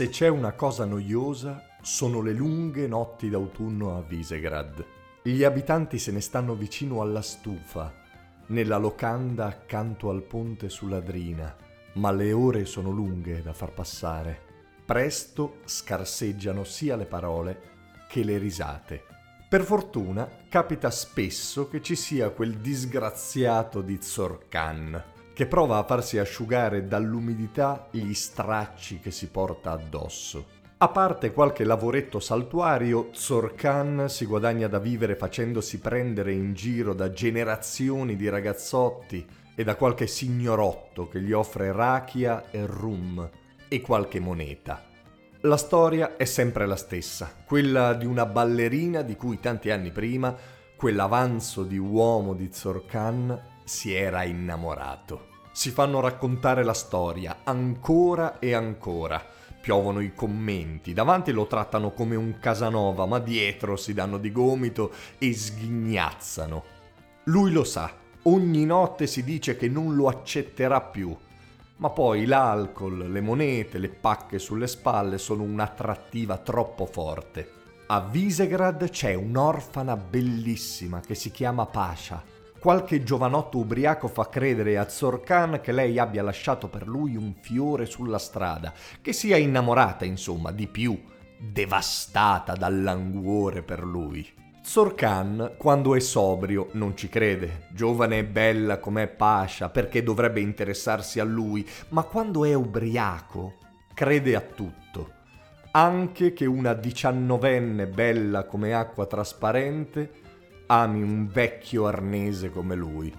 Se c'è una cosa noiosa, sono le lunghe notti d'autunno a Visegrad. Gli abitanti se ne stanno vicino alla stufa, nella locanda accanto al ponte sulla Drina, ma le ore sono lunghe da far passare. Presto scarseggiano sia le parole che le risate. Per fortuna capita spesso che ci sia quel disgraziato di Zorkan che prova a farsi asciugare dall'umidità gli stracci che si porta addosso. A parte qualche lavoretto saltuario, Zorkan si guadagna da vivere facendosi prendere in giro da generazioni di ragazzotti e da qualche signorotto che gli offre rachia e rum e qualche moneta. La storia è sempre la stessa, quella di una ballerina di cui tanti anni prima quell'avanzo di uomo di Zorkan si era innamorato. Si fanno raccontare la storia ancora e ancora. Piovono i commenti, davanti lo trattano come un Casanova, ma dietro si danno di gomito e sghignazzano. Lui lo sa, ogni notte si dice che non lo accetterà più, ma poi l'alcol, le monete, le pacche sulle spalle sono un'attrattiva troppo forte. A Visegrad c'è un'orfana bellissima che si chiama Pasha Qualche giovanotto ubriaco fa credere a Zorkan che lei abbia lasciato per lui un fiore sulla strada, che sia innamorata, insomma, di più, devastata dal languore per lui. Zorkan, quando è sobrio, non ci crede. Giovane e bella com'è Pasha, perché dovrebbe interessarsi a lui, ma quando è ubriaco, crede a tutto. Anche che una diciannovenne bella come acqua trasparente ami un vecchio arnese come lui.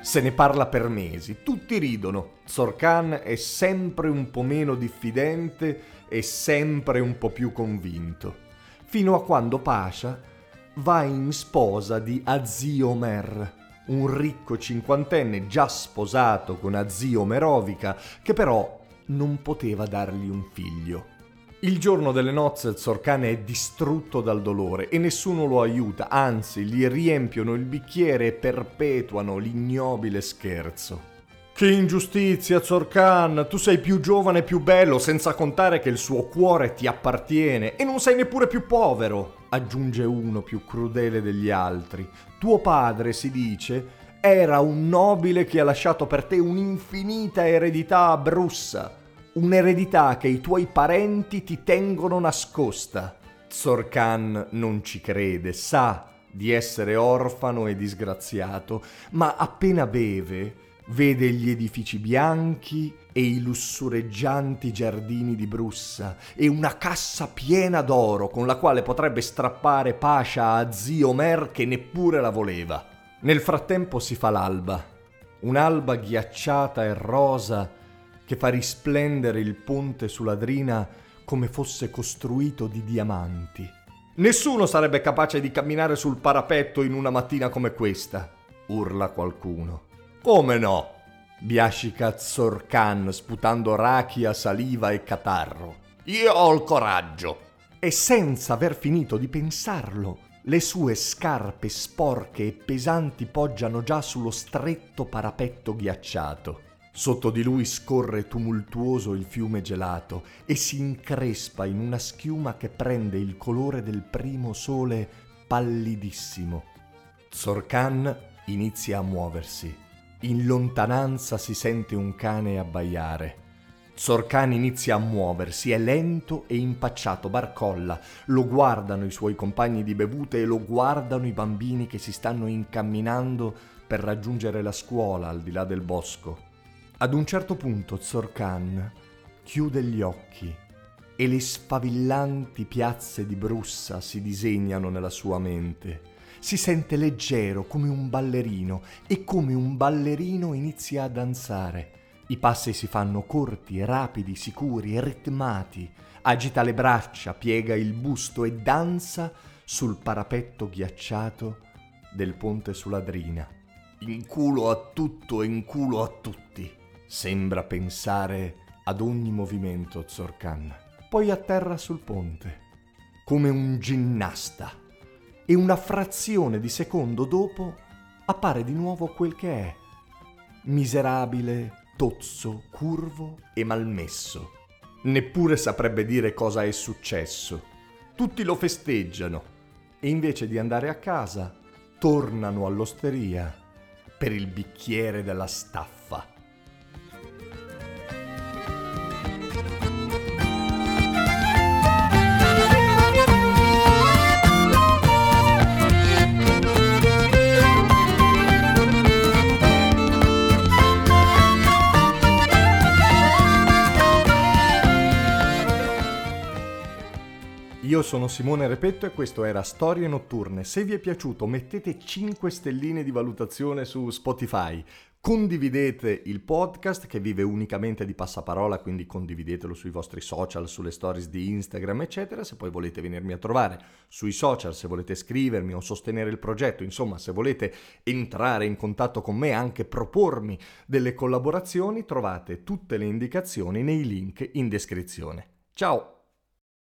Se ne parla per mesi, tutti ridono. Zorkan è sempre un po' meno diffidente e sempre un po' più convinto. Fino a quando Pasha va in sposa di Azi Omer, un ricco cinquantenne già sposato con Azio Merovica, che però non poteva dargli un figlio. Il giorno delle nozze Zorcane è distrutto dal dolore e nessuno lo aiuta, anzi gli riempiono il bicchiere e perpetuano l'ignobile scherzo. Che ingiustizia, Zorcan! Tu sei più giovane e più bello, senza contare che il suo cuore ti appartiene e non sei neppure più povero aggiunge uno più crudele degli altri. Tuo padre, si dice, era un nobile che ha lasciato per te un'infinita eredità a Brussa, un'eredità che i tuoi parenti ti tengono nascosta. Zorcan non ci crede, sa di essere orfano e disgraziato, ma appena beve vede gli edifici bianchi e i lussureggianti giardini di Brussa e una cassa piena d'oro con la quale potrebbe strappare Pascia a zio Mer che neppure la voleva. Nel frattempo si fa l'alba, un'alba ghiacciata e rosa che fa risplendere il ponte sulla Drina come fosse costruito di diamanti. Nessuno sarebbe capace di camminare sul parapetto in una mattina come questa, urla qualcuno. Come no? biascica Zorcan sputando rachia, saliva e catarro. Io ho il coraggio. E senza aver finito di pensarlo, le sue scarpe sporche e pesanti poggiano già sullo stretto parapetto ghiacciato. Sotto di lui scorre tumultuoso il fiume gelato e si increspa in una schiuma che prende il colore del primo sole pallidissimo. Zorcan inizia a muoversi in lontananza si sente un cane abbaiare. Zorcan inizia a muoversi, è lento e impacciato, barcolla. Lo guardano i suoi compagni di bevute e lo guardano i bambini che si stanno incamminando per raggiungere la scuola al di là del bosco. Ad un certo punto Zorcan chiude gli occhi e le sfavillanti piazze di Brussa si disegnano nella sua mente Si sente leggero come un ballerino e come un ballerino inizia a danzare. I passi si fanno corti, rapidi, sicuri, ritmati. Agita le braccia, piega il busto e danza sul parapetto ghiacciato del ponte sulla Drina. In culo a tutto in culo a tutti. Sembra pensare ad ogni movimento Zorcan. Poi atterra sul ponte, come un ginnasta. E una frazione di secondo dopo appare di nuovo quel che è. Miserabile, tozzo, curvo e malmesso. Neppure saprebbe dire cosa è successo. Tutti lo festeggiano e invece di andare a casa tornano all'osteria per il bicchiere della staffa. Io sono Simone Repetto e questo era Storie Notturne. Se vi è piaciuto mettete 5 stelline di valutazione su Spotify. Condividete il podcast che vive unicamente di passaparola, quindi condividetelo sui vostri social, sulle stories di Instagram, eccetera. Se poi volete venirmi a trovare sui social, se volete scrivermi o sostenere il progetto, insomma, se volete entrare in contatto con me, anche propormi delle collaborazioni, trovate tutte le indicazioni nei link in descrizione. Ciao!